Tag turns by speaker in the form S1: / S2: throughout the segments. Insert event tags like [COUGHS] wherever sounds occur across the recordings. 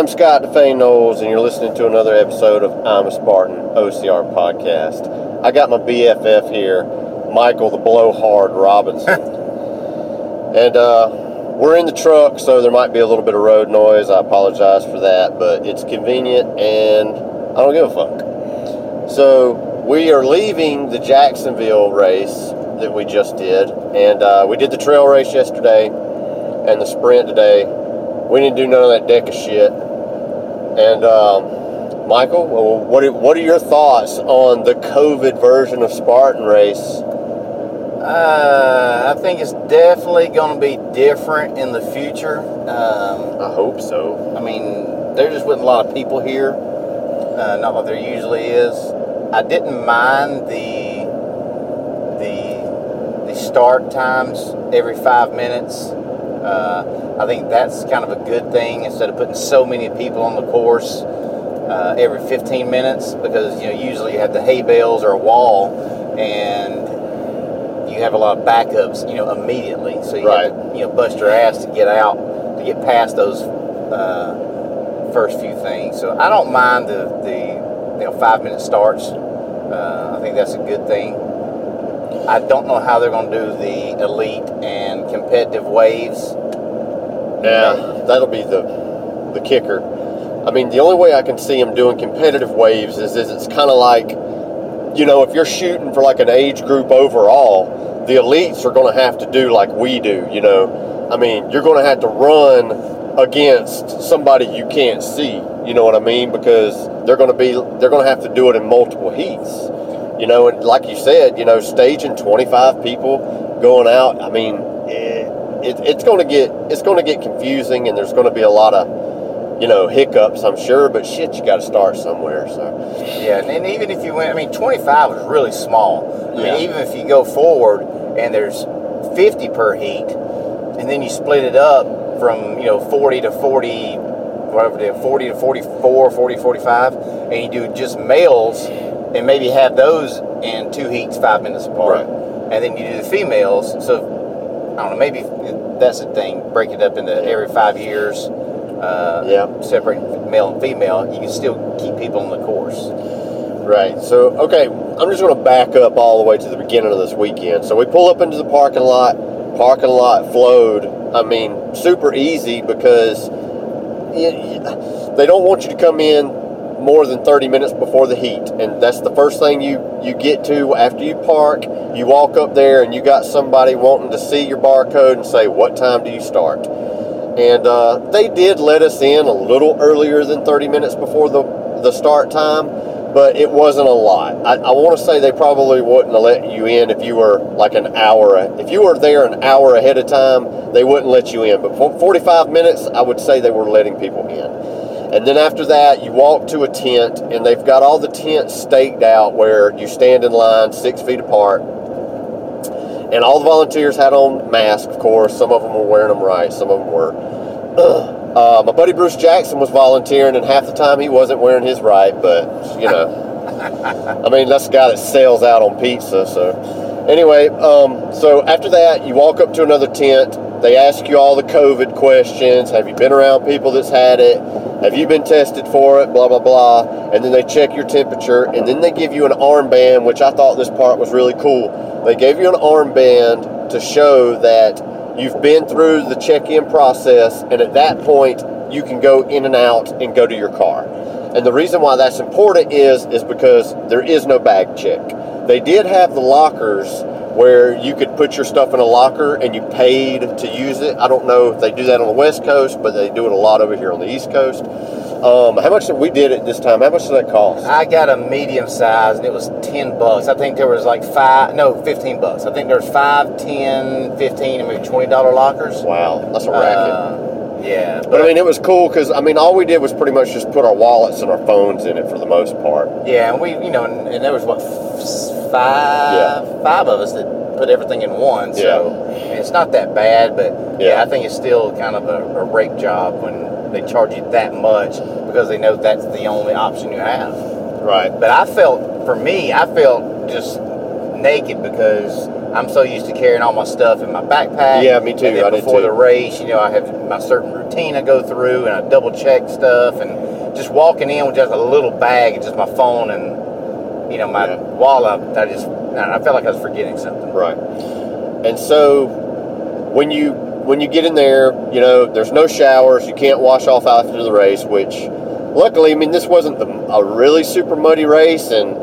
S1: I am Scott DeFane Knowles, and you're listening to another episode of I'm a Spartan OCR podcast. I got my BFF here, Michael the Blowhard Robinson. [LAUGHS] and uh, we're in the truck, so there might be a little bit of road noise. I apologize for that, but it's convenient and I don't give a fuck. So we are leaving the Jacksonville race that we just did, and uh, we did the trail race yesterday and the sprint today. We didn't do none of that DEKA shit. And um, Michael, well, what are, what are your thoughts on the COVID version of Spartan race?
S2: Uh, I think it's definitely going to be different in the future. Um,
S1: I hope so.
S2: I mean, there just wasn't a lot of people here, uh, not like there usually is. I didn't mind the the the start times every five minutes. Uh, I think that's kind of a good thing instead of putting so many people on the course uh, every 15 minutes because you know usually you have the hay bales or a wall and you have a lot of backups you know immediately so you
S1: Right.
S2: have to you know bust your ass to get out to get past those uh, first few things. So I don't mind the the you know five minute starts. Uh, I think that's a good thing. I don't know how they're going to do the elite and competitive waves.
S1: Yeah, that'll be the the kicker. I mean, the only way I can see them doing competitive waves is, is it's kind of like, you know, if you're shooting for like an age group overall, the elites are going to have to do like we do. You know, I mean, you're going to have to run against somebody you can't see. You know what I mean? Because they're going to be they're going to have to do it in multiple heats. You know, and like you said, you know, staging 25 people going out. I mean, eh, it, it's going to get it's going to get confusing, and there's going to be a lot of you know hiccups, I'm sure. But shit, you got to start somewhere. So
S2: Yeah, and, and even if you went, I mean, 25 is really small. I
S1: Yeah.
S2: mean, even if you go forward and there's 50 per heat, and then you split it up from, you know, 40 to 40, whatever they 40 to 44, 40, 45, and you do just males and maybe have those in two heats five minutes apart.
S1: Right.
S2: And then you do the females. So, I don't know, maybe that's the thing. Break it up into every five years. Uh,
S1: Yeah.
S2: Separate male and female. You can still keep people on the course.
S1: Right. So, okay, I'm just going to back up all the way to the beginning of this weekend. So, we pull up into the parking lot. Parking lot flowed. I mean, super easy because y- y- they don't want you to come in more than 30 minutes before the heat. And that's the first thing you, you get to after you park. You walk up there and you got somebody wanting to see your barcode and say, What time do you start? and uh, they did let us in a little earlier than 30 minutes before the, the start time but it wasn't a lot i, I want to say they probably wouldn't have let you in if you were like an hour if you were there an hour ahead of time they wouldn't let you in but for 45 minutes i would say they were letting people in and then after that you walk to a tent and they've got all the tents staked out where you stand in line six feet apart and all the volunteers had on masks, of course. Some of them were wearing them right, some of them were. [CLEARS THROAT] Uh, my buddy Bruce Jackson was volunteering, and half the time he wasn't wearing his right, but you know, [LAUGHS] I mean, that's the guy that sells out on pizza. So, anyway, um, so after that, you walk up to another tent. They ask you all the COVID questions. Have you been around people that's had it? Have you been tested for it? Blah blah blah. And then they check your temperature, and then they give you an armband, which I thought this part was really cool. They gave you an armband to show that you've been through the check-in process, and at that point, you can go in and out and go to your car. And the reason why that's important is is because there is no bag check. They did have the lockers where you could put your stuff in a locker and you paid to use it. I don't know if they do that on the West Coast, but they do it a lot over here on the East Coast. Um, how much did we did it this time? How much did that cost?
S2: I got a medium size and it was 10 bucks. I think there was like five, no, 15 bucks. I think there was five, 10, 15, and maybe $20 lockers.
S1: Wow, that's a racket.
S2: Uh, yeah.
S1: but I mean, it was cool because I mean, all we did was pretty much just put our wallets and our phones in it for the most part.
S2: Yeah, and we, you know, and, and there was what f- five,
S1: Yeah.
S2: five of us that put everything in one. So mean, it's not that bad, but yeah,
S1: Yeah.
S2: I think it's still kind of a, a rape job when they charge you that much because they know that's the only option you have.
S1: Right.
S2: But I felt, for me, I felt just naked because I'm so used to carrying all my stuff in my backpack.
S1: Yeah, me too.
S2: And
S1: I
S2: before the race, you know, I have my certain routine I go through, and I double check stuff, and just walking in with just a little bag, and just my phone and you know my
S1: Yeah.
S2: wallet. I just, I felt like I was forgetting something.
S1: Right. And so when you when you get in there, you know, there's no showers. You can't wash off after the race, which luckily, I mean, this wasn't the, a really super muddy race, and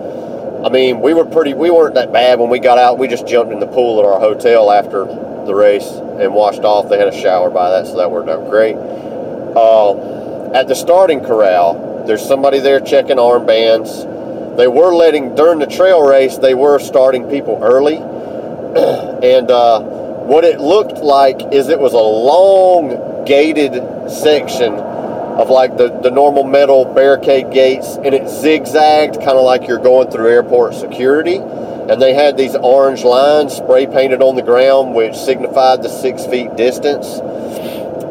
S1: I mean, we were pretty. We weren't that bad when we got out. We just jumped in the pool at our hotel after the race and washed off. They had a shower by that, so that worked out great. Uh, at the starting corral, there's somebody there checking armbands. They were letting during the trail race. They were starting people early, [CLEARS THROAT] and uh, what it looked like is it was a long gated section of like the, the normal metal barricade gates and it zigzagged kind of like you're going through airport security. And they had these orange lines spray painted on the ground which signified the six feet distance.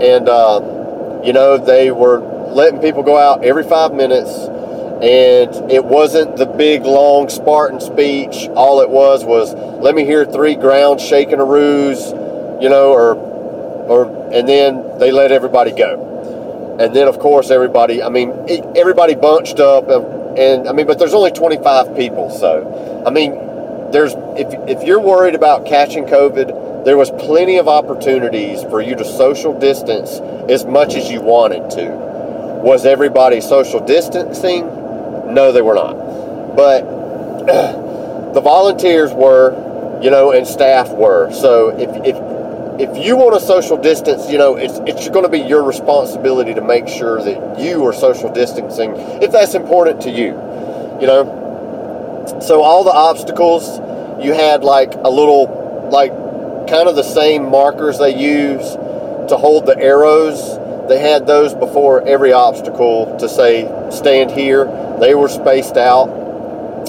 S1: And uh, you know they were letting people go out every five minutes and it wasn't the big long spartan speech. All it was was let me hear three ground shaking aroos you know or or and then they let everybody go and then of course everybody i mean everybody bunched up and, and i mean but there's only 25 people so i mean there's if, if you're worried about catching covid there was plenty of opportunities for you to social distance as much as you wanted to. Was everybody social distancing? No they were not. But [CLEARS THROAT] the volunteers were you know and staff were. So if if if you want to social distance, you know, it's it's going to be your responsibility to make sure that you are social distancing if that's important to you. You know, so all the obstacles you had like a little like kind of the same markers they use to hold the arrows. They had those before every obstacle to say stand here. They were spaced out,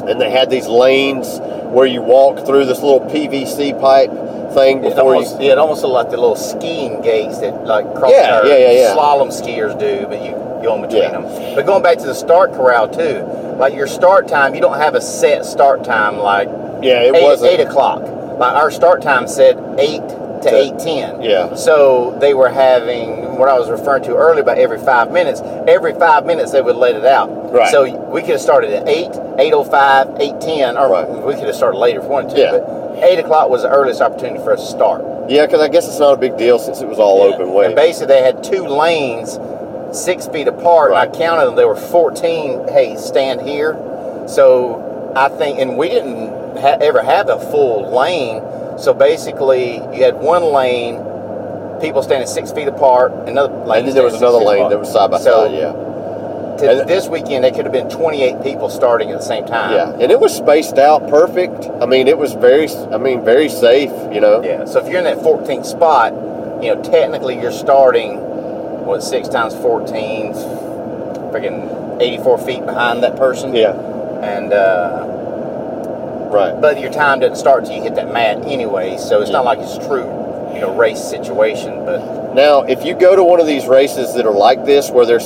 S1: and they had these lanes where you walk through this little PVC pipe thing
S2: It almost,
S1: you.
S2: yeah, it almost looked like the little skiing gates that like cross
S1: Yeah, yeah, yeah, yeah.
S2: slalom skiers do, but you go in between
S1: Yeah.
S2: them. But going back to the start corral too, like your start time, you don't have a set start time like
S1: Yeah, it wasn't.
S2: eight o'clock. Like our start time said eight to
S1: To-
S2: eight ten.
S1: yeah.
S2: So they were having what I was referring to earlier about every five minutes. Every five minutes they would let it out.
S1: Right.
S2: So we could have started at eight, eight oh five, eight ten, or
S1: Right.
S2: we could have started later if we wanted to.
S1: Yeah.
S2: But eight o'clock was the earliest opportunity for us to start.
S1: Yeah, because I guess it's not a big deal since it was all
S2: Yeah.
S1: open way.
S2: And basically, they had two lanes, six feet apart.
S1: Right.
S2: I counted them. There were 14. Hey, stand here. So I think, and we didn't ha- ever have a full lane. So basically, you had one lane, people standing six feet apart, another lane.
S1: and then there was another lane
S2: apart.
S1: that was side by
S2: So
S1: side. Yeah,
S2: to
S1: And-
S2: this weekend, they could have been 28 people starting at the same time.
S1: yeah, and it was spaced out perfect. I mean, it was very. I mean, very safe. You know.
S2: Yeah. So if you're in that 14th spot, you know, technically you're starting, what, six times 14, freaking 84 feet behind that person.
S1: Yeah.
S2: And, uh,
S1: Right.
S2: but your time doesn't start until you hit that mat anyway, so it's not like it's true, you know, race situation, but
S1: Now, if you go to one of these races that are like this, where they're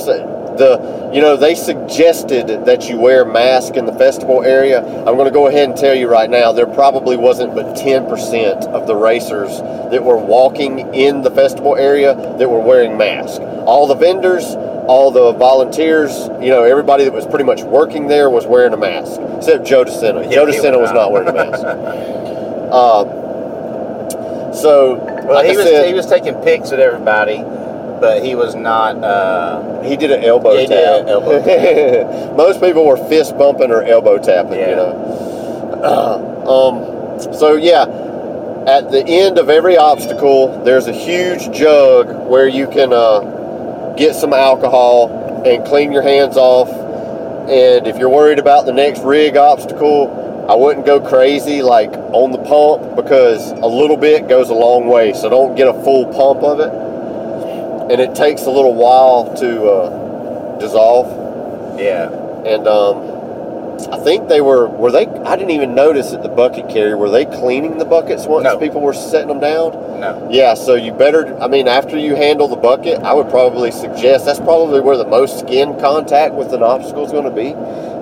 S1: the, you know, they suggested that you wear mask in the festival area. I'm going to go ahead and tell you right now, there probably wasn't but 10% of the racers that were walking in the festival area that were wearing masks. All the vendors, all the volunteers, you know, everybody that was pretty much working there was wearing a mask, except Joe DeSena.
S2: Yeah,
S1: Joe DeSena
S2: was not.
S1: wearing a mask. uh, [LAUGHS] so,
S2: well,
S1: like
S2: he
S1: I
S2: was
S1: said,
S2: he was taking pics with everybody, but he was not. Uh,
S1: He did an elbow
S2: Yeah, he did
S1: tap.
S2: elbow [LAUGHS]
S1: Most people were fist bumping or elbow tapping,
S2: Yeah.
S1: you know. um, so yeah, at the end of every obstacle, there's a huge jug where you can uh, get some alcohol. and clean your hands off. And if you're worried about the next rig obstacle, I wouldn't go crazy like on the pump because a little bit goes a long way. So don't get a full pump of it. And it takes a little while to uh, dissolve.
S2: Yeah.
S1: And um, I think they were were they I didn't even notice at the bucket carrier were they cleaning the buckets once
S2: No.
S1: people were setting them down?
S2: No.
S1: Yeah, so you better I mean after you handle the bucket, I would probably suggest that's probably where the most skin contact with an obstacle is going to be.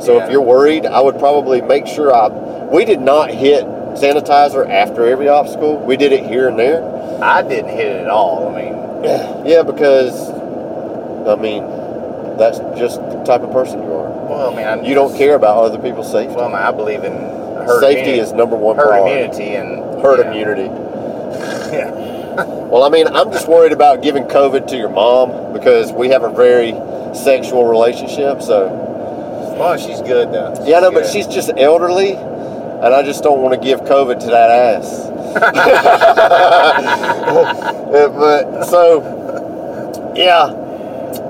S1: So
S2: Yeah.
S1: if you're worried, I would probably make sure I we did not hit sanitizer after every obstacle. We did it here and there.
S2: I didn't hit it at all. I mean,
S1: Yeah, because I mean that's just the type of person you are.
S2: Well, I mean, I,
S1: You don't care about other people's safety.
S2: Well, I, believe in herd
S1: Safety
S2: immunity,
S1: is number one
S2: herd
S1: priority.
S2: immunity and
S1: Herd
S2: yeah.
S1: immunity. [LAUGHS]
S2: Yeah.
S1: Well, I mean, I'm just worried about giving COVID to your mom because we have a very sexual relationship. So,
S2: Well, she's good though.
S1: yeah, no, but she's just elderly, and I just don't want to give COVID to that ass. [LAUGHS] [LAUGHS] But so, yeah,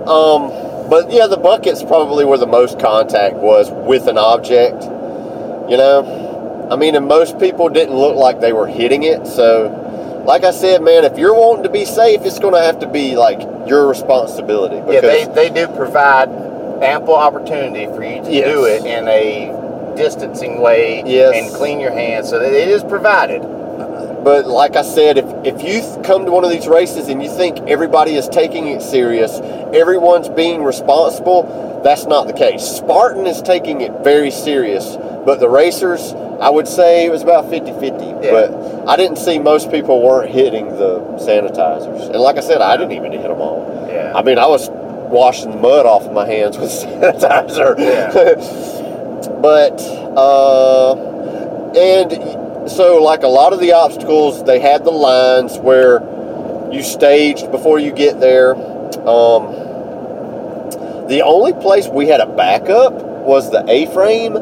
S1: um, but yeah, the bucket's probably where the most contact was with an object. You know, I mean, and most people didn't look like they were hitting it. So, like I said, man, if you're wanting to be safe, it's going to have to be like your responsibility.
S2: Yeah, they, they do provide ample opportunity for you to
S1: Yes.
S2: do it in a distancing way
S1: Yes.
S2: and clean your hands. So that it is provided.
S1: But like I said, if, if you come to one of these races and you think everybody is taking it serious, everyone's being responsible, that's not the case. Spartan is taking it very serious, but the racers, I would say it was about 50 50.
S2: Yeah.
S1: But I didn't see most people weren't hitting the sanitizers. And like I said, I didn't even hit them all.
S2: Yeah.
S1: I mean, I was washing the mud off of my hands with [LAUGHS] sanitizer. [LAUGHS] but, uh, and so like a lot of the obstacles, they had the lines where you staged before you get there. Um, the only place we had a backup was the A-frame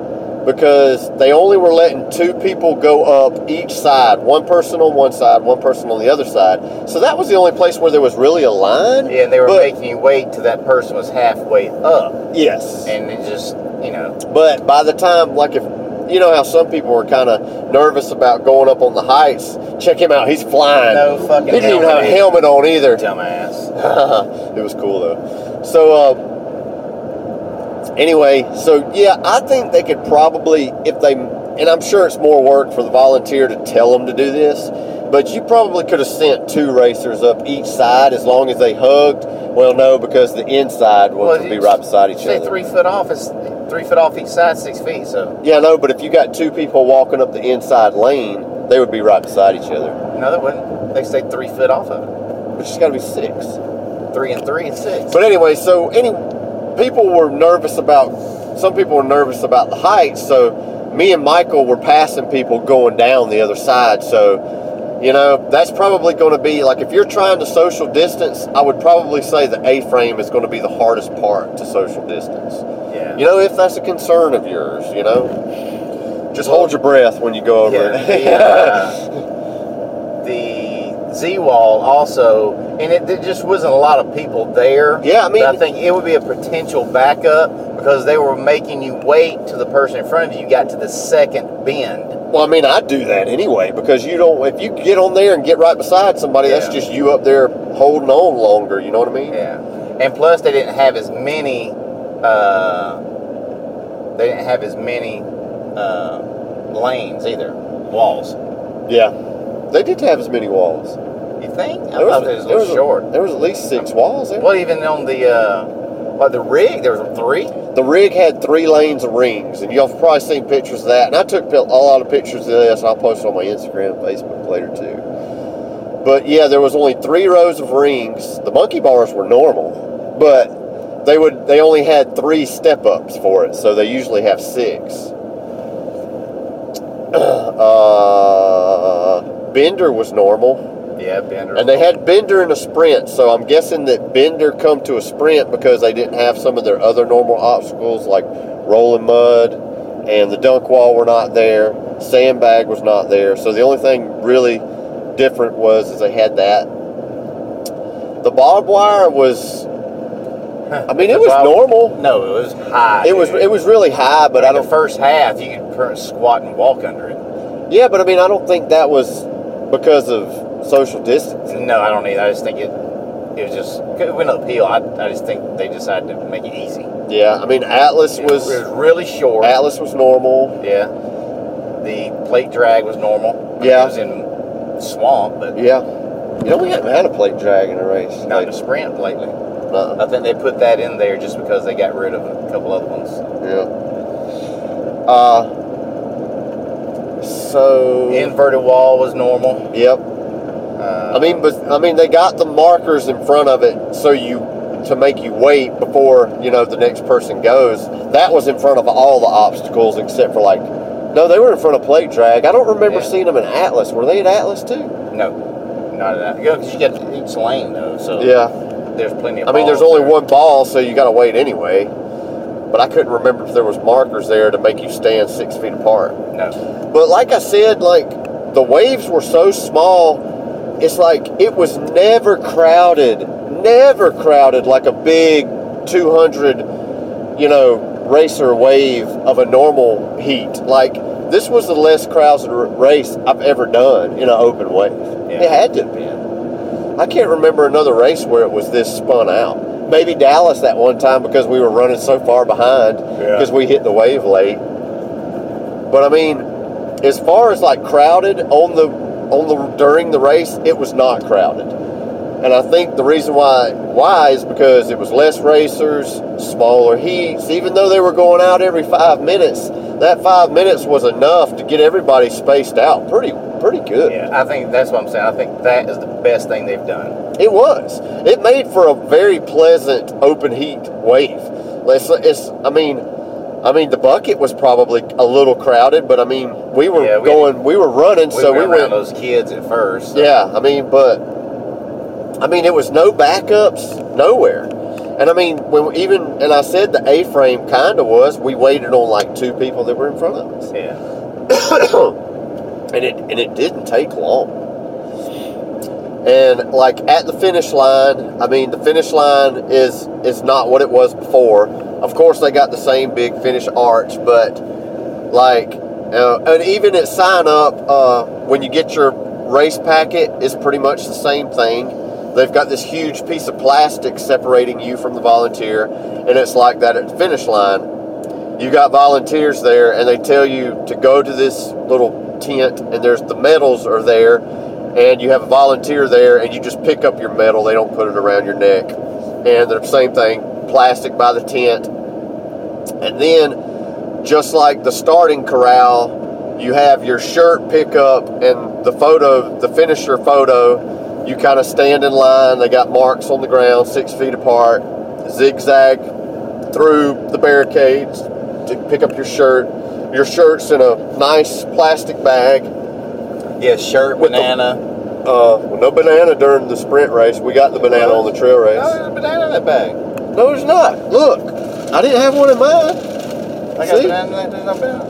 S1: because they only were letting two people go up each side, one person on one side, one person on the other side. So that was the only place where there was really a line.
S2: Yeah, and they were
S1: But-
S2: making you wait till that person was halfway up.
S1: yes.
S2: And it just, you know,
S1: But by the time, like if you know how some people were kind of nervous about going up on the heights, check him out. He's flying.
S2: No fucking
S1: He didn't even
S2: helmet
S1: have a helmet on either.
S2: dumbass. [LAUGHS]
S1: it was cool though. So uh, anyway, so yeah, I think they could probably if they, and I'm sure it's more work for the volunteer to tell them to do this. But you probably could have sent two racers up each side as long as they hugged. Well, no, because the inside ones would be right beside each
S2: say
S1: other.
S2: three foot off. It's three foot off each side, six feet. So
S1: Yeah, no, but if you got two people walking up the inside lane, they would be right beside each other.
S2: no, they wouldn't. They stay three foot off of it.
S1: Which has got to be six.
S2: Three and three and six.
S1: But anyway, so any people were nervous about. Some people were nervous about the heights, so me and Michael were passing people going down the other side. So, you know, that's probably going to be like if you're trying to social distance, I would probably say the A-frame is going to be the hardest part to social distance.
S2: yeah.
S1: You know, if that's a concern of yours, you know, just hold your breath when you go over
S2: Yeah,
S1: it. [LAUGHS]
S2: the, uh, the Z wall also, and it, there just wasn't a lot of people there.
S1: Yeah, I mean-
S2: I think it would be a potential backup because they were making you wait till the person in front of you got to the second bend.
S1: Well, I mean, I do that anyway because you don't. If you get on there and get right beside somebody, that's just you up there holding on longer. You know what I mean?
S2: Yeah, and plus they didn't have as many. Uh, they didn't have as many uh, lanes either, walls.
S1: Yeah. They did have as many walls.
S2: You think? I
S1: There
S2: thought it was a little
S1: there
S2: short.
S1: there was at least six walls there.
S2: Well, even on the uh, well, the rig, there was three.
S1: The rig had three lanes of rings, and y'all have probably seen pictures of that. And I took a lot of pictures of this. I'll post on my Instagram, Facebook later too. But yeah, there was only three rows of rings. The monkey bars were normal, but they would they only had three step ups for it, so they usually have six. [CLEARS THROAT] uh, Bender was normal.
S2: Yeah, Bender.
S1: And they had Bender in a sprint, so I'm guessing that Bender come to a sprint because they didn't have some of their other normal obstacles like rolling mud and the dunk wall were not there, sandbag was not there. So the only thing really different was is they had that. The barbed wire was I mean, it was
S2: Well,
S1: normal.
S2: No, it was high.
S1: It was it was really high, but I
S2: Like the
S1: don't.
S2: first half, you could squat and walk under it.
S1: Yeah, but I mean, I don't think that was because of social distancing.
S2: No, I don't either. I just think it. It was just it went uphill. I, I just think they decided to make it easy.
S1: Yeah, I mean, Atlas
S2: was
S1: was
S2: really short.
S1: Atlas was normal.
S2: Yeah. The plate drag was normal.
S1: Yeah.
S2: It was in swamp, but
S1: Yeah, you know, we haven't had a plate drag in a race.
S2: not in
S1: Like,
S2: a sprint lately.
S1: nuh-uh.
S2: I think they put that in there just because they got rid of a couple other ones.
S1: Yeah. Uh. So.
S2: Inverted wall was normal.
S1: Yep.
S2: Uh,
S1: I mean, but I mean, they got the markers in front of it so you to make you wait before you know the next person goes. That was in front of all the obstacles except for like, no, they were in front of plate drag. I don't remember
S2: Yeah.
S1: seeing them in Atlas. Were they at Atlas too?
S2: no, not that. Atlas. you get each lane though, so
S1: Yeah.
S2: there's plenty of.
S1: I mean, there's only
S2: there.
S1: one ball, so you got to wait anyway. But I couldn't remember if there was markers there to make you stand six feet apart.
S2: No.
S1: But like I said, like the waves were so small, it's like it was never crowded, never crowded like a big 200, you know, racer wave of a normal heat. Like this was the less crowded race I've ever done in an open wave.
S2: Yeah.
S1: It had to have been. I can't remember another race where it was this spun out. Maybe Dallas that one time because we were running so far behind
S2: Yeah.
S1: because we hit the wave late. But I mean, as far as like crowded on the on the during the race, it was not crowded. And I think the reason why why is because it was less racers, smaller heats. Even though they were going out every five minutes, that five minutes was enough to get everybody spaced out pretty pretty good.
S2: Yeah, I think that's what I'm saying. I think that is the best thing they've done.
S1: It was. It made for a very pleasant open heat wave. It's, it's I mean, I mean the bucket was probably a little crowded, but I mean we were
S2: Yeah, we-
S1: going, we were running,
S2: We
S1: so
S2: went
S1: we went.
S2: those kids at first. so-
S1: Yeah, I mean, but I mean it was no backups nowhere. And I mean, when even and I said the A-frame kind of was. We waited on like two people that were in front of us
S2: Yeah. [COUGHS]
S1: and it and it didn't take long. And like at the finish line, I mean the finish line is is not what it was before. Of course, they got the same big finish arch, but like uh, and even at sign up, uh, when you get your race packet, it's pretty much the same thing. They've got this huge piece of plastic separating you from the volunteer, and it's like that at the finish line. You got volunteers there and they tell you to go to this little tent and there's the medals are there and you have a volunteer there and you just pick up your medal. They don't put it around your neck. And the same thing plastic by the tent and then just like the starting corral you have your shirt pickup and the photo the finisher photo you kind of stand in line they got marks on the ground six feet apart zigzag through the barricades to pick up your shirt. Your shirt's in a nice plastic bag.
S2: Yeah, shirt,
S1: With the-
S2: banana.
S1: Uh, well, no banana during the sprint race. We got the banana on the trail race.
S2: Oh, there's a banana in that bag.
S1: No, there's not. Look, I didn't have one in mine.
S2: I got
S1: See?
S2: banana in that. There's no banana.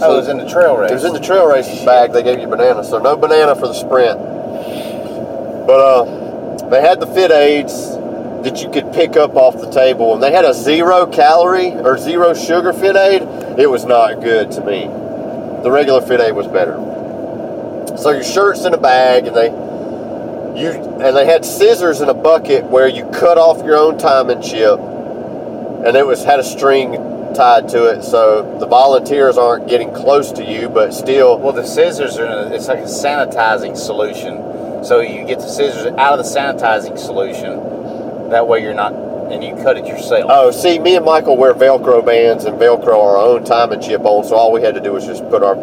S2: Oh, it was in the trail race.
S1: It was in the trail races bag. They gave you banana, so no banana for the sprint. But uh, they had the FitAids that you could pick up off the table, and they had a zero calorie or zero sugar FitAid. It was not good to me. The regular FitAid was better. So your shirt's in a bag, and they you and they had scissors in a bucket where you cut off your own time and chip, and it was had a string tied to it, so the volunteers aren't getting close to you, but still.
S2: Well, the scissors are. In a, it's like a sanitizing solution. So you get the scissors out of the sanitizing solution. That way you're not, and you cut it yourself.
S1: Oh, see, me and Michael wear Velcro bands and Velcro our own time and chip on, so all we had to do was just put our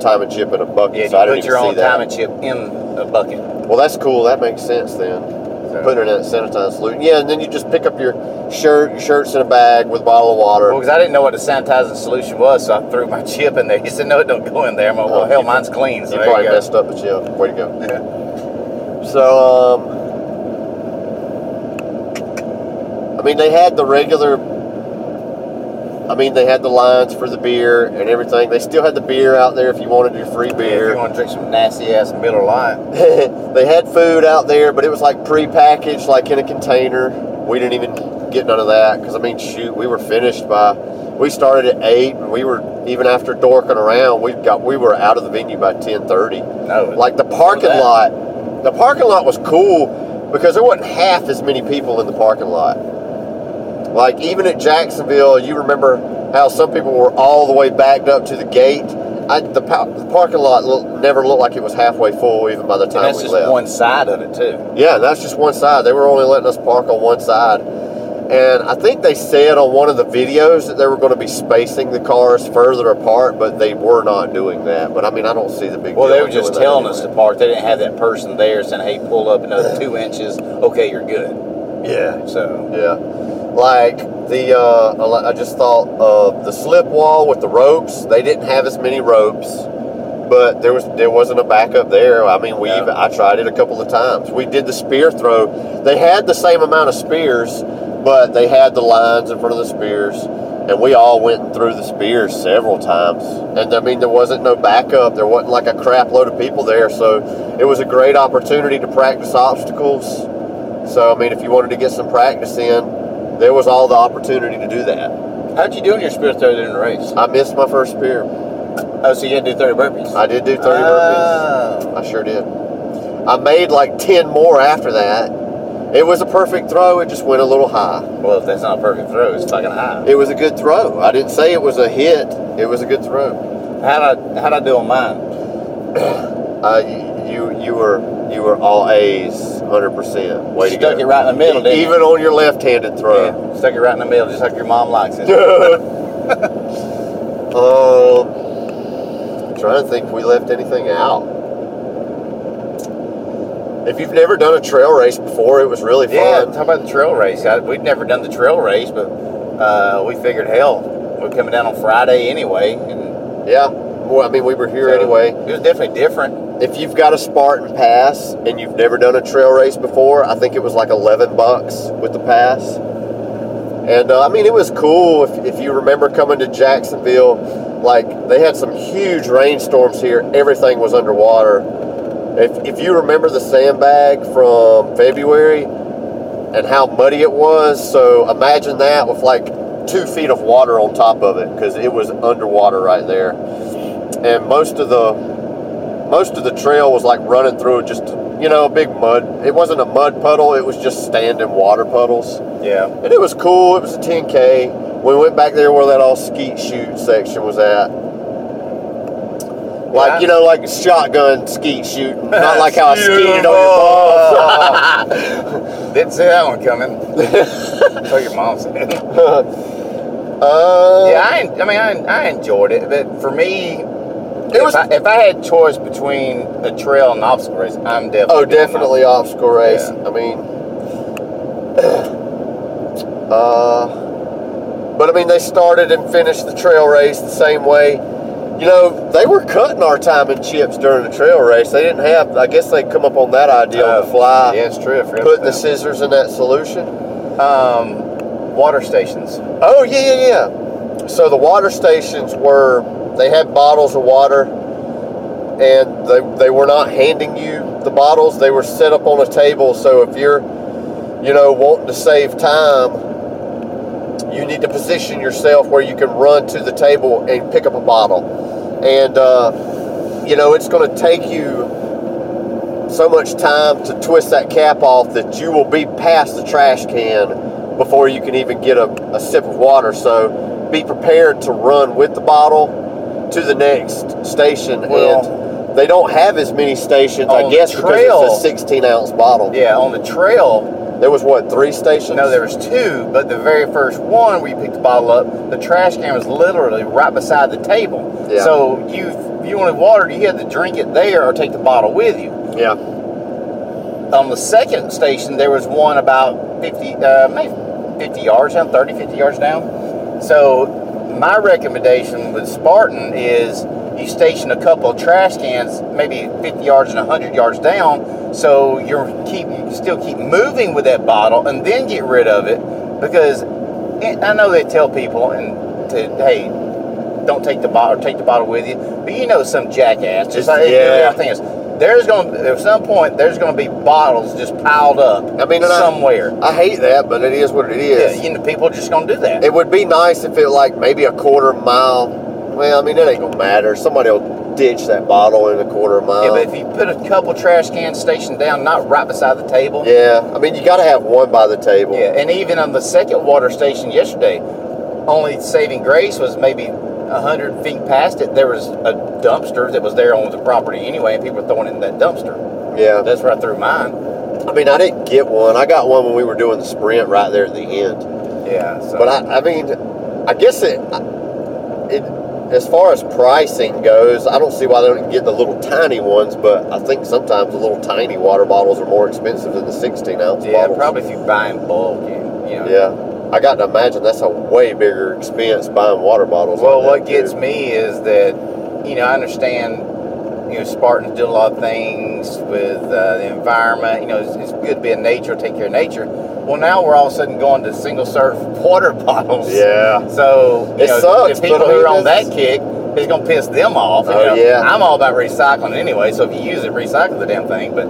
S1: time and chip in a bucket.
S2: yeah,
S1: so I
S2: you
S1: didn't
S2: put your
S1: even
S2: own
S1: see that.
S2: time and chip in a bucket.
S1: Well, that's cool. That makes sense then.
S2: So-
S1: Put it in that sanitized solution. Yeah, and then you just pick up your shirt. Your shirt's in a bag with a bottle of water.
S2: Well, because I didn't know what the sanitizing solution was, so I threw my [LAUGHS] chip in there. He said, "No, it don't go in there." I'm like, "Well,
S1: Oh,
S2: hell,
S1: you-
S2: mine's clean." So
S1: you
S2: there
S1: probably
S2: you go.
S1: messed up the chip. Way to go. [LAUGHS]
S2: Yeah.
S1: So, um, I mean, they had the regular. I mean, they had the lines for the beer and everything. They still had the beer out there if you wanted your free
S2: Yeah, if
S1: beer.
S2: you want to drink some nasty ass Miller Lite, [LAUGHS]
S1: they had food out there, but it was like pre-packaged, like in a container. we didn't even get none of that because I mean, shoot, we were finished by. We started at eight, and we were even after dorking around. We got we were out of the venue by ten thirty.
S2: No,
S1: Like the parking lot, the parking lot was cool because there wasn't half as many people in the parking lot. Like even at Jacksonville, you remember how some people were all the way backed up to the gate. I, the, the parking lot look, never looked like it was halfway full even by the time and
S2: that's
S1: we
S2: just
S1: left.
S2: one side of it too.
S1: Yeah, that's just one side. They were only letting us park on one side. And I think they said on one of the videos that they were going to be spacing the cars further apart, but they were not doing that. But I mean, I don't see the big
S2: Well, they were just telling us to park. They didn't have that person there saying, "Hey, pull up another [LAUGHS] two inches." Okay, you're good.
S1: Yeah.
S2: So
S1: Yeah. Like the, uh, I just thought of the slip wall with the ropes. They didn't have as many ropes, but there was there wasn't a backup there. I mean, we
S2: Yeah.
S1: even, I tried it a couple of times. We did the spear throw. They had the same amount of spears, but they had the lines in front of the spears. And we all went through the spears several times. And I mean, there wasn't no backup. There wasn't like a crap load of people there. So it was a great opportunity to practice obstacles. So, I mean, if you wanted to get some practice in, there was all the opportunity to do that.
S2: how'd you do in your spear throw during the race?
S1: I missed my first spear.
S2: Oh, so you had to do thirty burpees.
S1: I did do 30
S2: Oh.
S1: burpees. I sure did. I made like 10 more after that. It was a perfect throw. It just went a little high.
S2: Well, if that's not a perfect throw, it's fucking high.
S1: It was a good throw. I didn't say it was a hit. It was a good throw.
S2: How'd I, how'd I do on mine?
S1: Uh, you you were you were all A's, 100%. Way to
S2: Stuck
S1: go.
S2: it right in the middle, didn't you?
S1: Even on your left-handed throw.
S2: Yeah, stuck it right in the middle, just like your mom likes it. [LAUGHS]
S1: Um, trying to think if we left anything out. If you've never done a trail race before, it was really fun.
S2: yeah, talk about the trail race. I, we'd never done the trail race, but uh, we figured, hell, we're coming down on Friday anyway, and
S1: Yeah. Well, I mean, we were here
S2: so
S1: anyway.
S2: It was definitely different.
S1: If you've got a Spartan pass and you've never done a trail race before, I think it was like 11 bucks with the pass. And uh, I mean, it was cool. If, if you remember coming to Jacksonville, like they had some huge rainstorms here. Everything was underwater. If, if you remember the sandbag from February and how muddy it was, so imagine that with like two feet of water on top of it because it was underwater right there. And most of the most of the trail was like running through just you know a big mud. It wasn't a mud puddle. It was just standing water puddles.
S2: Yeah.
S1: And it was cool. It was a 10K. We went back there where that all skeet shoot section was at. Like,
S2: Yeah.
S1: you know, like a shotgun skeet shooting. Not like how I [LAUGHS] skeeted on your balls. [LAUGHS]
S2: Didn't see that one coming. [LAUGHS] What your mom said.
S1: uh,
S2: Yeah, I, I mean, I, I enjoyed it, but for me,
S1: It
S2: if, I, if I had choice between a trail and obstacle race, I'm definitely.
S1: Oh, definitely obstacle race.
S2: Yeah.
S1: I mean, [CLEARS THROAT] uh, but I mean, they started and finished the trail race the same way. You know, they were cutting our time in chips during the trail race. They didn't have. I guess they come up on that idea on the
S2: Oh,
S1: fly.
S2: Yeah, it's true. I forgot
S1: Putting the scissors in that solution.
S2: um, water stations.
S1: Oh yeah, yeah, yeah. So the water stations were they had bottles of water, and they they were not handing you the bottles. They were set up on a table. So if you're, you know, wanting to save time, you need to position yourself where you can run to the table and pick up a bottle, and uh, you know it's going to take you so much time to twist that cap off that you will be past the trash can before you can even get a, a sip of water. So be prepared to run with the bottle to the next station.
S2: Well-
S1: and they don't have as many stations, I guess,
S2: the
S1: because
S2: trail-
S1: it's a 16 ounce bottle.
S2: Yeah, on the trail,
S1: There was what, three stations?
S2: no, there was two, but the very first one where you picked the bottle up, the trash can was literally right beside the table.
S1: Yeah.
S2: So you, if you wanted water, you had to drink it there or take the bottle with you.
S1: Yeah.
S2: on the second station there was one about 50 uh, maybe 50 yards down 30 50 yards down so my recommendation with spartan is you station a couple of trash cans maybe 50 yards and 100 yards down so you're keep still keep moving with that bottle and then get rid of it because it, i know they tell people and to hey don't take the bottle or take the bottle with you but you know some jackass just like
S1: Yeah.
S2: everything else there's going to at some point there's going to be bottles just piled up.
S1: I mean, and I-
S2: somewhere.
S1: I hate that, but it is what it is.
S2: yeah, you know, people are just going to do that.
S1: It would be nice if it like maybe a quarter mile. Well, I mean, it ain't gonna matter. Somebody will ditch that bottle in a quarter mile.
S2: yeah, but if you put a couple trash cans stationed down, not right beside the table.
S1: Yeah, I mean, you got to have one by the table.
S2: Yeah, and even on the second water station yesterday, only saving grace was maybe a hundred feet past it. There was a dumpster that was there on the property anyway, and people were throwing in that dumpster.
S1: Yeah.
S2: That's right through mine.
S1: I mean, I didn't get one. I got one when we were doing the sprint right there at the end.
S2: Yeah. So.
S1: But I, I mean, I guess it, it, as far as pricing goes, I don't see why they don't get the little tiny ones. But I think sometimes the little tiny water bottles are more expensive than the 16 ounce
S2: yeah,
S1: bottles.
S2: probably if you buy in bulk, you, you know.
S1: Yeah, I got to imagine that's a way bigger expense buying water bottles.
S2: Well, what
S1: that,
S2: gets
S1: too.
S2: me is that, you know, I understand, you know, Spartans do a lot of things with uh, the environment. You know, it's, it's good to be in nature, take care of nature. Well, now we're all of a sudden going to single serve [LAUGHS] water bottles.
S1: Yeah.
S2: So, you
S1: It
S2: know,
S1: sucks,
S2: the people who are on that kick, it's going to piss them off.
S1: Oh,
S2: know.
S1: yeah.
S2: I'm all about recycling anyway, so if you use it, recycle the damn thing. But,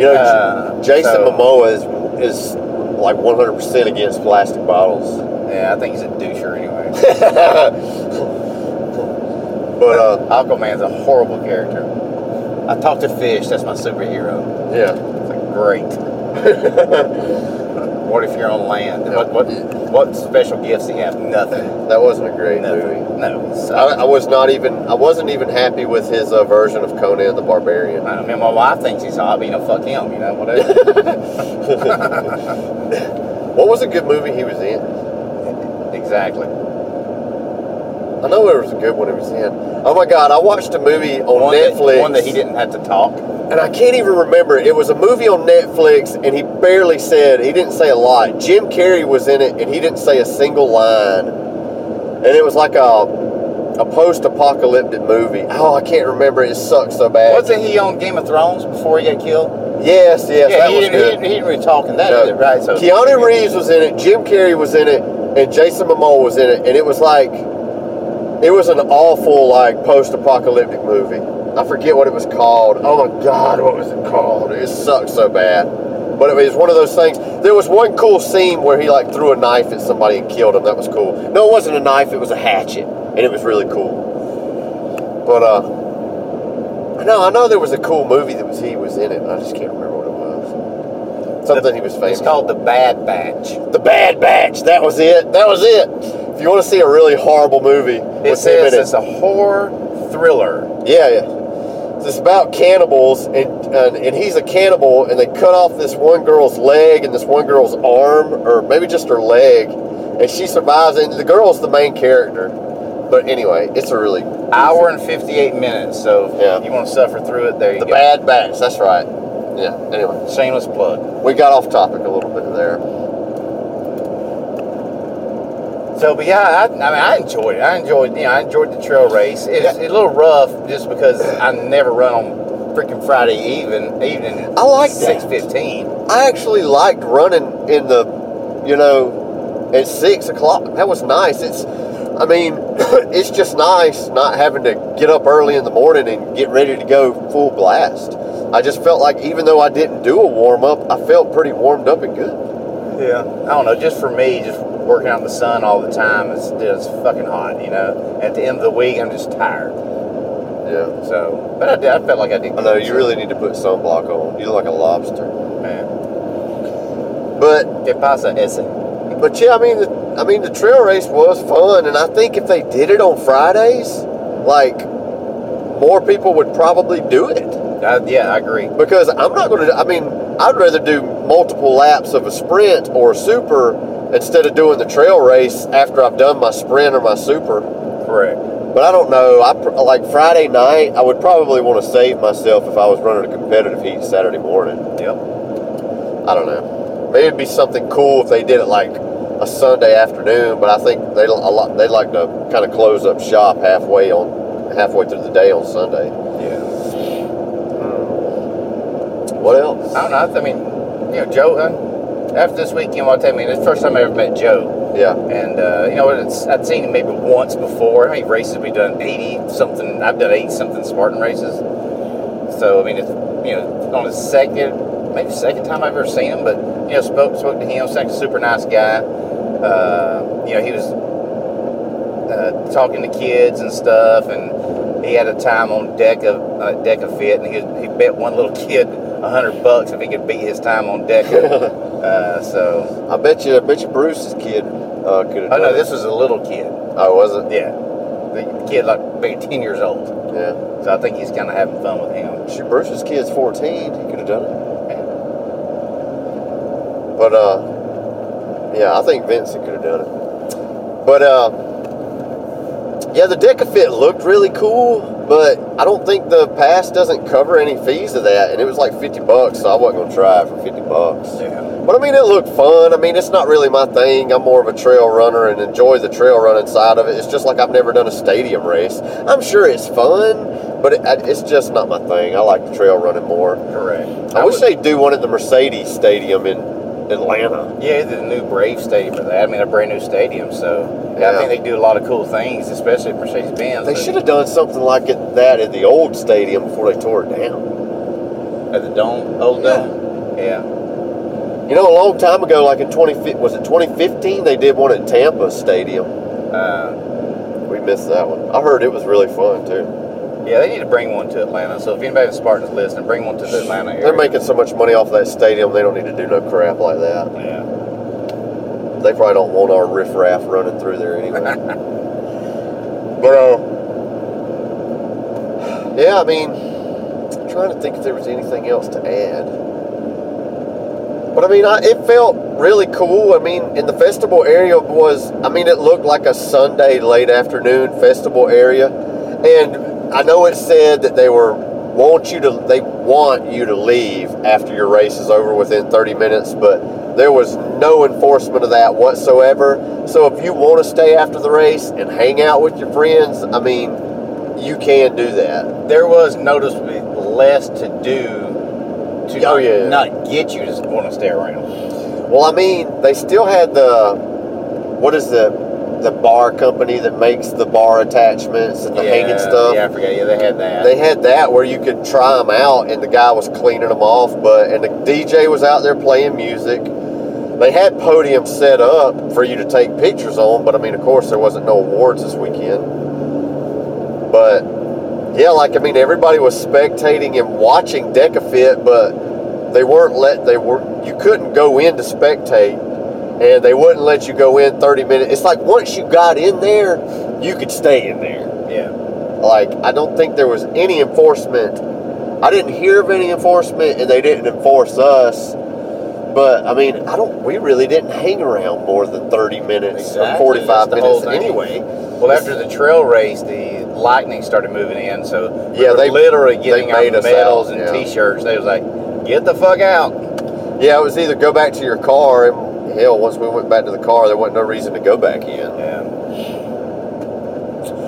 S1: You know,
S2: Uh,
S1: Jason
S2: so-
S1: Momoa is is like 100% against plastic bottles.
S2: yeah, I think he's a doucher anyway. [LAUGHS]
S1: But uh,
S2: Aquaman's a horrible character. I talk to fish, that's my superhero.
S1: yeah,
S2: It's like great. [LAUGHS] what if you're on land? What what what special gifts do you have? Nothing.
S1: that wasn't a great movie.
S2: No.
S1: I. I was not even. I wasn't even happy with his uh, version of Conan the Barbarian.
S2: I mean, my wife thinks he's hot, you know, fuck him. You know, whatever. [LAUGHS]
S1: What was a good movie he was in?
S2: exactly.
S1: I know there was a good one he was in. Oh my god, I watched a movie on
S2: one
S1: Netflix.
S2: That, one that he didn't have to talk.
S1: and I can't even remember. It was a movie on Netflix, and he barely said. He didn't say a lot. Jim Carrey was in it, and he didn't say a single line. And it was like a a post-apocalyptic movie. Oh, I can't remember. It sucks so bad.
S2: Wasn't he on Game of Thrones before he got killed?
S1: Yes, yes,
S2: yeah,
S1: that
S2: he
S1: was
S2: didn't,
S1: good.
S2: he didn't. He didn't really talk in that
S1: No.
S2: either, right? So
S1: Keanu Reeves was in it, Jim Carrey was in it, and Jason Momoa was in it, and it was like it was an awful like post-apocalyptic movie. I forget what it was called. Oh my god, what was it called? It sucked so bad. But it was one of those things. There was one cool scene where he like threw a knife at somebody and killed him. That was cool. No, it wasn't a knife. It was a hatchet, and it was really cool. But uh, know I know there was a cool movie that was he was in it. I just can't remember what it was. Something he was famous.
S2: It's called The Bad Batch.
S1: The Bad Batch. That was it. That was it. If you want to see a really horrible movie,
S2: It
S1: with him
S2: says
S1: in
S2: it's a horror thriller.
S1: yeah, yeah. It's about cannibals, and, and and he's a cannibal, and they cut off this one girl's leg and this one girl's arm, or maybe just her leg, and she survives. And the girl's the main character. But anyway, it's a really
S2: Hour and 58 minutes. So
S1: Yeah.
S2: if you want to suffer through it, there you
S1: the
S2: go.
S1: The Bad Batch. That's right. Yeah. Anyway,
S2: Shameless plug.
S1: we got off topic a little bit there.
S2: So, but yeah, I, I mean, I enjoyed it. I enjoyed, you know, I enjoyed the trail race. It's
S1: Yeah.
S2: a little rough just because I never run on freaking Friday even evening.
S1: I like
S2: six fifteen.
S1: I actually liked running in the, you know, at six o'clock. That was nice. It's, I mean, [COUGHS] it's just nice not having to get up early in the morning and get ready to go full blast. I just felt like even though I didn't do a warm up, I felt pretty warmed up and good.
S2: Yeah. I don't know. Just for me, just working out in the sun all the time is just fucking hot. You know. At the end of the week, I'm just tired.
S1: Yeah.
S2: So, but I did. I felt like I did.
S1: I know you really need to put sunblock on. You look like a lobster.
S2: Man,
S1: But
S2: que pasa ese?
S1: but yeah, I mean, the, I mean the trail race was fun, and I think if they did it on Fridays, like more people would probably do it.
S2: Uh, yeah, I agree.
S1: because I'm not going to. I mean, I'd rather do multiple laps of a sprint or a super instead of doing the trail race after I've done my sprint or my super.
S2: Correct.
S1: But I don't know. I like Friday night. I would probably want to save myself if I was running a competitive heat Saturday morning.
S2: Yep.
S1: I don't know. Maybe it'd be something cool if they did it like a Sunday afternoon. But I think they a lot they'd like to kind of close up shop halfway on halfway through the day on Sunday.
S2: Yeah.
S1: What else?
S2: I don't know. I mean, you know, Joe. Uh, after this weekend, what I mean, it's the first time I ever met Joe,
S1: Yeah.
S2: and uh, you know, it's, I'd seen him maybe once before. How many races we done? Eighty something. I've done eighty something Spartan races. so I mean, it's you know on his second, maybe second time I've ever seen him, but you know spoke spoke to him. Seems like a super nice guy. Uh, you know, he was uh, talking to kids and stuff, and he had a time on DEKA uh, DEKA FIT, and he, he bet one little [LAUGHS] kid hundred bucks if he could beat his time on deck. [LAUGHS] uh, so
S1: I bet you, I bet you Bruce's kid uh, could have.
S2: oh no, this was a little kid.
S1: Oh, was it?
S2: Yeah, the kid like maybe ten years old.
S1: Yeah.
S2: So I think he's kind of having fun with him.
S1: Shoot, Bruce's kid's 14. He could have done it.
S2: Yeah.
S1: But uh, yeah, I think Vincent could have done it. But uh, yeah, the DEKA FIT looked really cool, but I don't think the pass doesn't cover any fees of that, and it was like 50 bucks, so I wasn't gonna try it for 50 bucks.
S2: Yeah.
S1: But I mean, it looked fun. I mean, it's not really my thing. I'm more of a trail runner and enjoy the trail running side of it. It's just like I've never done a stadium race. I'm sure it's fun, but it, it's just not my thing. I like the trail running more.
S2: Correct.
S1: I, wish
S2: would-
S1: they'd do one at the Mercedes Stadium in Atlanta.
S2: Yeah, the new Brave Stadium for that. I mean, a brand new stadium. So yeah. I think they do a lot of cool things, especially at Mercedes Benz.
S1: They should have done something like it, that at the old stadium before they tore it down.
S2: at the dome, old
S1: Yeah.
S2: dome. Yeah.
S1: You know, a long time ago, like in 20, was it 2015, they did one at Tampa Stadium.
S2: Uh,
S1: We missed that one. I heard it was really fun too.
S2: Yeah, they need to bring one to Atlanta. So if anybody in the Spartan's listening, bring one to the Atlanta area.
S1: They're making so much money off that stadium, they don't need to do no crap like that.
S2: Yeah.
S1: They probably don't want our riffraff running through there anyway. [LAUGHS] but uh, yeah, I mean, I'm trying to think if there was anything else to add. But I mean, I, it felt really cool. I mean, in the festival area was, I mean, it looked like a Sunday late afternoon festival area, and I know it said that they were want you to they want you to leave after your race is over within 30 minutes, but there was no enforcement of that whatsoever. So if you want to stay after the race and hang out with your friends, I mean, you can do that.
S2: There was noticeably less to do to
S1: Oh,
S2: not,
S1: yeah.
S2: not get you to want to stay around.
S1: Well, I mean, they still had the what is the the bar company that makes the bar attachments and the hanging stuff.
S2: Yeah, I forgot. Yeah, they had that.
S1: They had that where you could try them out, and the guy was cleaning them off. But and the DJ was out there playing music. They had podiums set up for you to take pictures on, but I mean, of course, there wasn't no awards this weekend. But yeah, like I mean, everybody was spectating and watching DEKA FIT, but they weren't let they were you couldn't go in to spectate, and they wouldn't let you go in 30 minutes. It's like once you got in there, you could stay in there.
S2: yeah.
S1: Like, I don't think there was any enforcement. I didn't hear of any enforcement, and they didn't enforce us. But I mean, I don't. We really didn't hang around more than thirty minutes
S2: Exactly,
S1: or forty-five
S2: the
S1: minutes anyway.
S2: Well, after the trail race, the lightning started moving in, so we
S1: Yeah, they-
S2: literally
S1: they
S2: getting
S1: made
S2: our medals
S1: out,
S2: and
S1: yeah.
S2: T-shirts. They was like, "Get the fuck out!"
S1: Yeah, it was either go back to your car, and hell, once we went back to the car, there wasn't no reason to go back in.
S2: Yeah.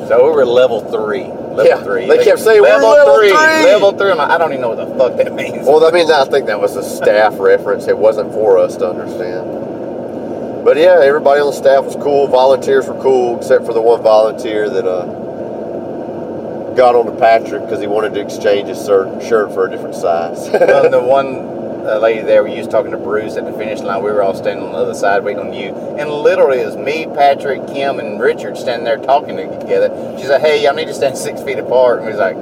S2: So we were level three. Level
S1: Yeah,
S2: three.
S1: they kept saying, "We're level three."
S2: Level three. I'm like, I don't even know what the fuck that means.
S1: Well, I mean, I think that was a staff [LAUGHS] reference. It wasn't for us to understand. But yeah, everybody on the staff was cool. Volunteers were cool, except for the one volunteer that uh, got on to Patrick because he wanted to exchange his shirt, shirt for a different size.
S2: well, the [LAUGHS] one uh, lady there, we was talking to Bruce at the finish line. We were all standing on the other side waiting on you. And literally, it was me, Patrick, Kim, and Richard standing there talking together. She's like, hey, y'all need to stand [LAUGHS] six feet apart. And we was like,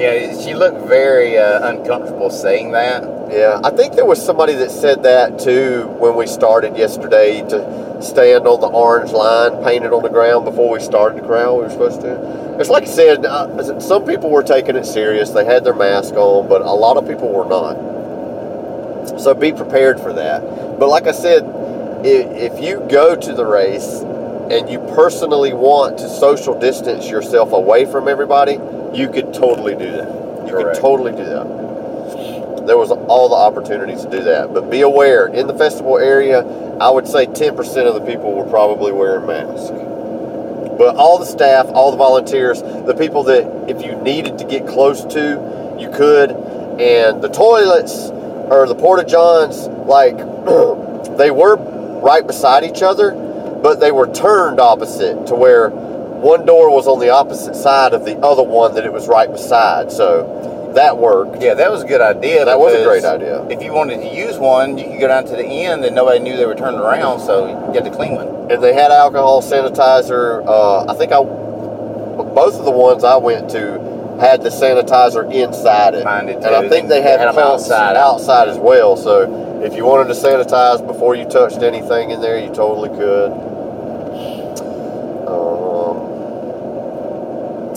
S2: yeah, she looked very uh, uncomfortable saying that.
S1: yeah, I think there was somebody that said that too when we started yesterday to stand on the orange line painted on the ground before we started the crowd. We were supposed to. It's like I said, uh, some people were taking it serious. They had their mask on, but a lot of people were not. So be prepared for that. But like I said, if, if you go to the race and you personally want to social distance yourself away from everybody, you could totally do that. You
S2: Correct.
S1: could totally do that. There was all the opportunities to do that. But be aware, in the festival area, I would say 10% of the people were probably wearing masks. But all the staff, all the volunteers, the people that if you needed to get close to, you could. And the toilets or the porta johns, like [CLEARS THROAT] they were right beside each other, but they were turned opposite to where one door was on the opposite side of the other one that it was right beside. So that worked.
S2: Yeah, that was a good idea.
S1: That was a great idea.
S2: If you wanted to use one, you could go down to the end and nobody knew they were turning around, so you get the clean one.
S1: And they had alcohol sanitizer. Uh, I think I, both of the ones I went to had the sanitizer inside it.
S2: Mine did
S1: And I think they had,
S2: had outside.
S1: outside as well. So if you wanted to sanitize before you touched anything in there, you totally could. Um,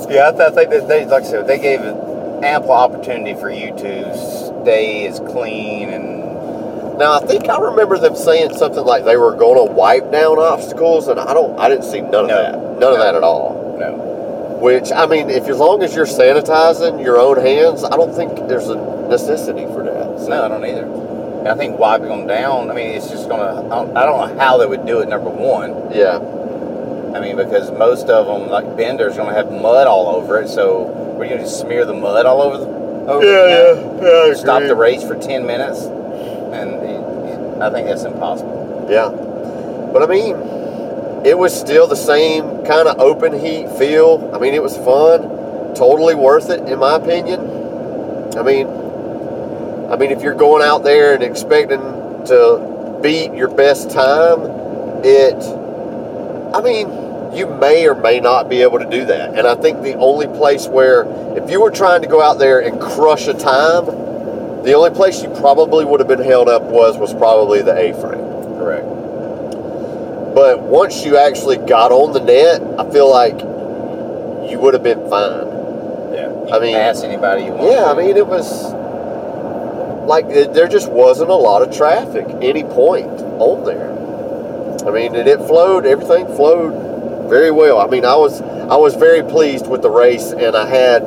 S2: Yeah, I, th- I think that they, like I said, they gave it ample opportunity for you to stay as clean and
S1: now I think I remember them saying something like they were going to wipe down obstacles, and I don't, I didn't see none of
S2: No.
S1: that, none of that at all.
S2: no.
S1: Which I mean, if as long as you're sanitizing your own hands, I don't think there's a necessity for that. So,
S2: No, I don't either. And I think wiping them down. I mean, it's just gonna. I don't, I don't know how they would do it. Number one,
S1: Yeah,
S2: I mean, because most of them, like Bender's, gonna have mud all over it. So we're gonna smear the mud all over the. Over it now?
S1: yeah.
S2: Stop the race for ten minutes, and it- it- I think that's impossible.
S1: Yeah, but I mean, it was still the same kind of open heat feel. I mean, it was fun, totally worth it in my opinion. I mean, I mean, if you're going out there and expecting to beat your best time, it, I mean, you may or may not be able to do that. And I think the only place where, if you were trying to go out there and crush a time, the only place you probably would have been held up was was probably the A-frame.
S2: Correct.
S1: But once you actually got on the net, I feel like you would have been fine.
S2: Yeah.
S1: I mean-
S2: pass anybody you want.
S1: Yeah, I mean, it was like there just wasn't a lot of traffic any point on there. I mean, and it flowed. Everything flowed very well. I mean, I was I was very pleased with the race, and I had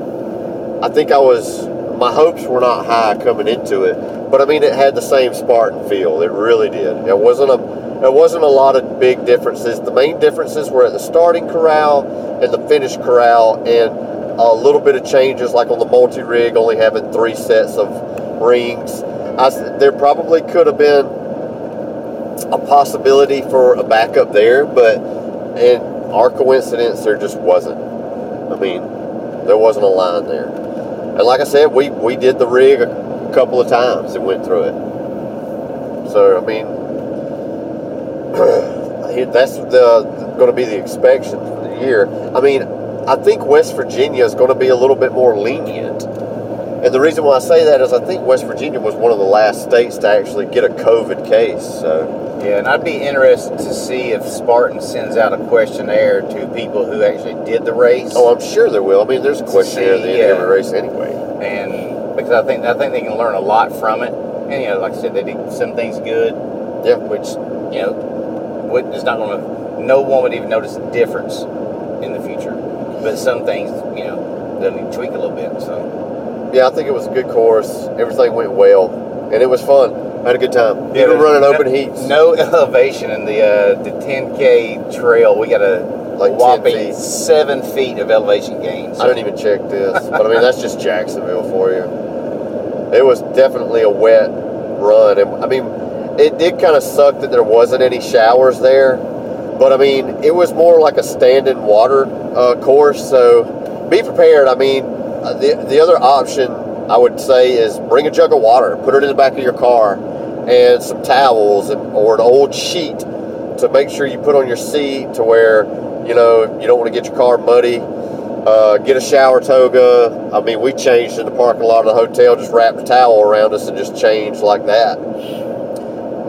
S1: I think I was my hopes were not high coming into it, but I mean, it had the same Spartan feel. It really did. It wasn't a there wasn't a lot of big differences. The main differences were at the starting corral and the finish corral, and a little bit of changes, like on the multi rig, only having three sets of rings. I there probably could have been a possibility for a backup there, but in our coincidence, there just wasn't. I mean, there wasn't a line there. And like I said, we, we did the rig a couple of times and went through it. So, I mean, Uh, that's the going to be the expectation for the year. I mean, I think West Virginia is going to be a little bit more lenient. And the reason why I say that is I think West Virginia was one of the last states to actually get a COVID case. So,
S2: Yeah, and I'd be interested to see if Spartan sends out a questionnaire to people who actually did the race.
S1: oh, I'm sure there will. I mean, there's a questionnaire at the end of every race anyway.
S2: and because I think I think they can learn a lot from it. And you know, like I said, they did some things good,
S1: Yeah.
S2: which you know, would, is not going to. No one would even notice a difference in the future. But some things, you know, they'll need to tweak a little bit. So
S1: Yeah, I think it was a good course. Everything went well, and it was fun. I had a good time. Even
S2: there's
S1: running
S2: no,
S1: open heats.
S2: No [LAUGHS] elevation in the uh, the 10k trail. We got a
S1: Like 10
S2: whopping
S1: feet.
S2: seven feet of elevation gain.
S1: I didn't even check this, but I mean that's just Jacksonville for you. It was definitely a wet run, and I mean it did kind of suck that there wasn't any showers there, but I mean it was more like a standing water uh, course. So be prepared. I mean uh, the the other option I would say is bring a jug of water, put it in the back of your car, and some towels or an old sheet to make sure you put on your seat to where you know you don't want to get your car muddy. Uh, get a shower toga. I mean, we changed in the parking lot of the hotel, just wrapped a towel around us and just changed like that.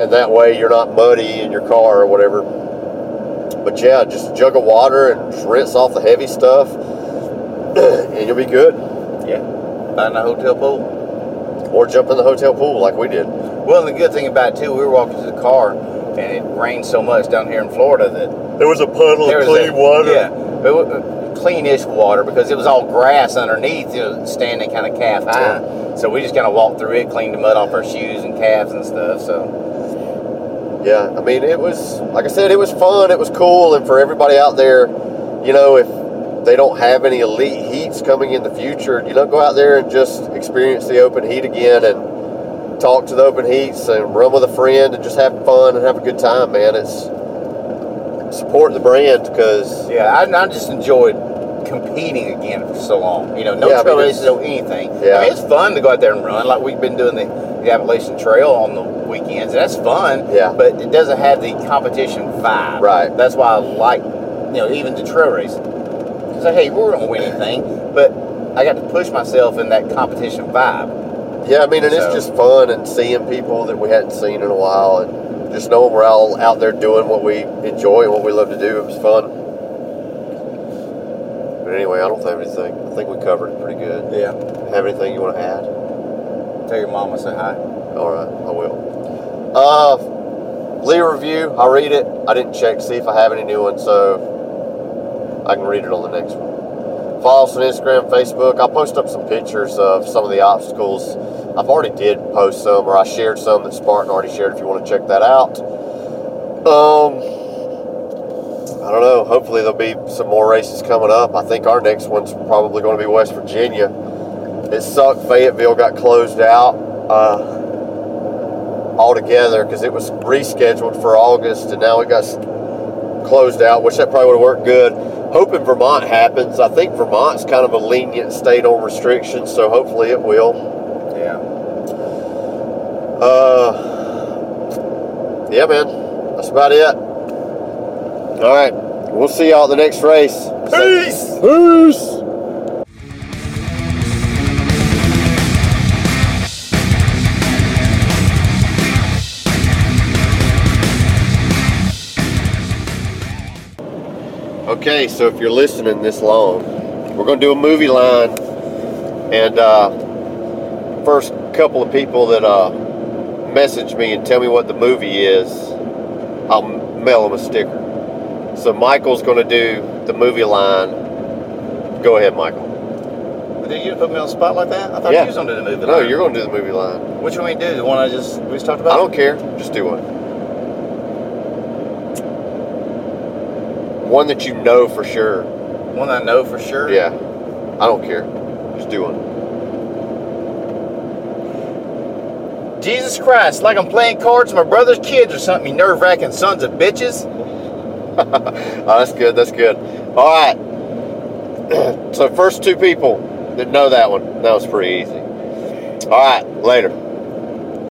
S1: And that way you're not muddy in your car or whatever. But yeah, just a jug of water and just rinse off the heavy stuff [CLEARS THROAT] and you'll be good.
S2: yeah, find a hotel pool.
S1: Or jump in the hotel pool like we did.
S2: Well, the good thing about it too, we were walking to the car, and it rained so much down here in Florida that
S1: There was a puddle
S2: of clean a- Yeah, it was, uh, cleanish water because it was all grass underneath, you know, standing kind of calf high. So we just kind of walked through it, cleaned the mud off our shoes and calves and stuff. So
S1: Yeah, I mean, it was, like I said, it was fun, it was cool, and for everybody out there, you know, if they don't have any elite heats coming in the future, you know, go out there and just experience the open heat again and talk to the open heats and run with a friend and just have fun and have a good time, man. It's support the brand because,
S2: yeah, I, I just enjoyed competing again for so long. You know, no
S1: Yeah,
S2: trail races, no anything.
S1: Yeah.
S2: I mean, it's fun to go out there and run. Like we've been doing the, the Appalachian Trail on the weekends, and that's fun.
S1: Yeah.
S2: But it doesn't have the competition vibe.
S1: Right.
S2: That's why I like, you know, even the trail racing. It's like, hey, we're gonna win anything, but I got to push myself in that competition vibe.
S1: Yeah, I mean, and it's just fun and seeing people that we hadn't seen in a while, and just knowing we're all out there doing what we enjoy and what we love to do. It was fun. But anyway, I don't have anything. I think we covered it pretty good.
S2: Yeah.
S1: Have anything you want to add?
S2: Tell your mama say hi.
S1: All right, I will. Uh, leave a review. I read it. I didn't check to see if I have any new ones, so I can read it on the next one. Follow us on Instagram, Facebook. I'll post up some pictures of some of the obstacles. I've already did post some, or I shared some that Spartan already shared. If you want to check that out. Um, I don't know. Hopefully there'll be some more races coming up. I think our next one's probably going to be West Virginia. It sucked. Fayetteville got closed out. Uh, altogether because it was rescheduled for August and now it got closed out, which that probably would have worked good. Hoping Vermont happens. I think Vermont's kind of a lenient state on restrictions, so hopefully it will.
S2: Yeah.
S1: Uh, yeah, man, that's about it. All right, we'll see y'all at the next race.
S2: Peace.
S1: Peace. Okay, so if you're listening this long, we're going to do a movie line, and uh, first couple of people that uh, message me and tell me what the movie is, I'll mail them a sticker. So Michael's going to do the movie line. Go ahead, Michael.
S2: Did you put me on the spot like that? I thought
S1: Yeah.
S2: you was going to do the movie.
S1: No,
S2: line.
S1: you're going to do the movie line.
S2: Which one we do? The one I just we just talked about?
S1: I don't care. Just do one. One that you know for sure.
S2: One I know for sure.
S1: Yeah. I don't care. Just do one.
S2: Jesus Christ, like I'm playing cards with my brother's kids or something, you nerve wracking sons of bitches. [LAUGHS]
S1: Oh, that's good. That's good. All right. [CLEARS THROAT] so first two people that know that one, that was pretty easy. All right. Later.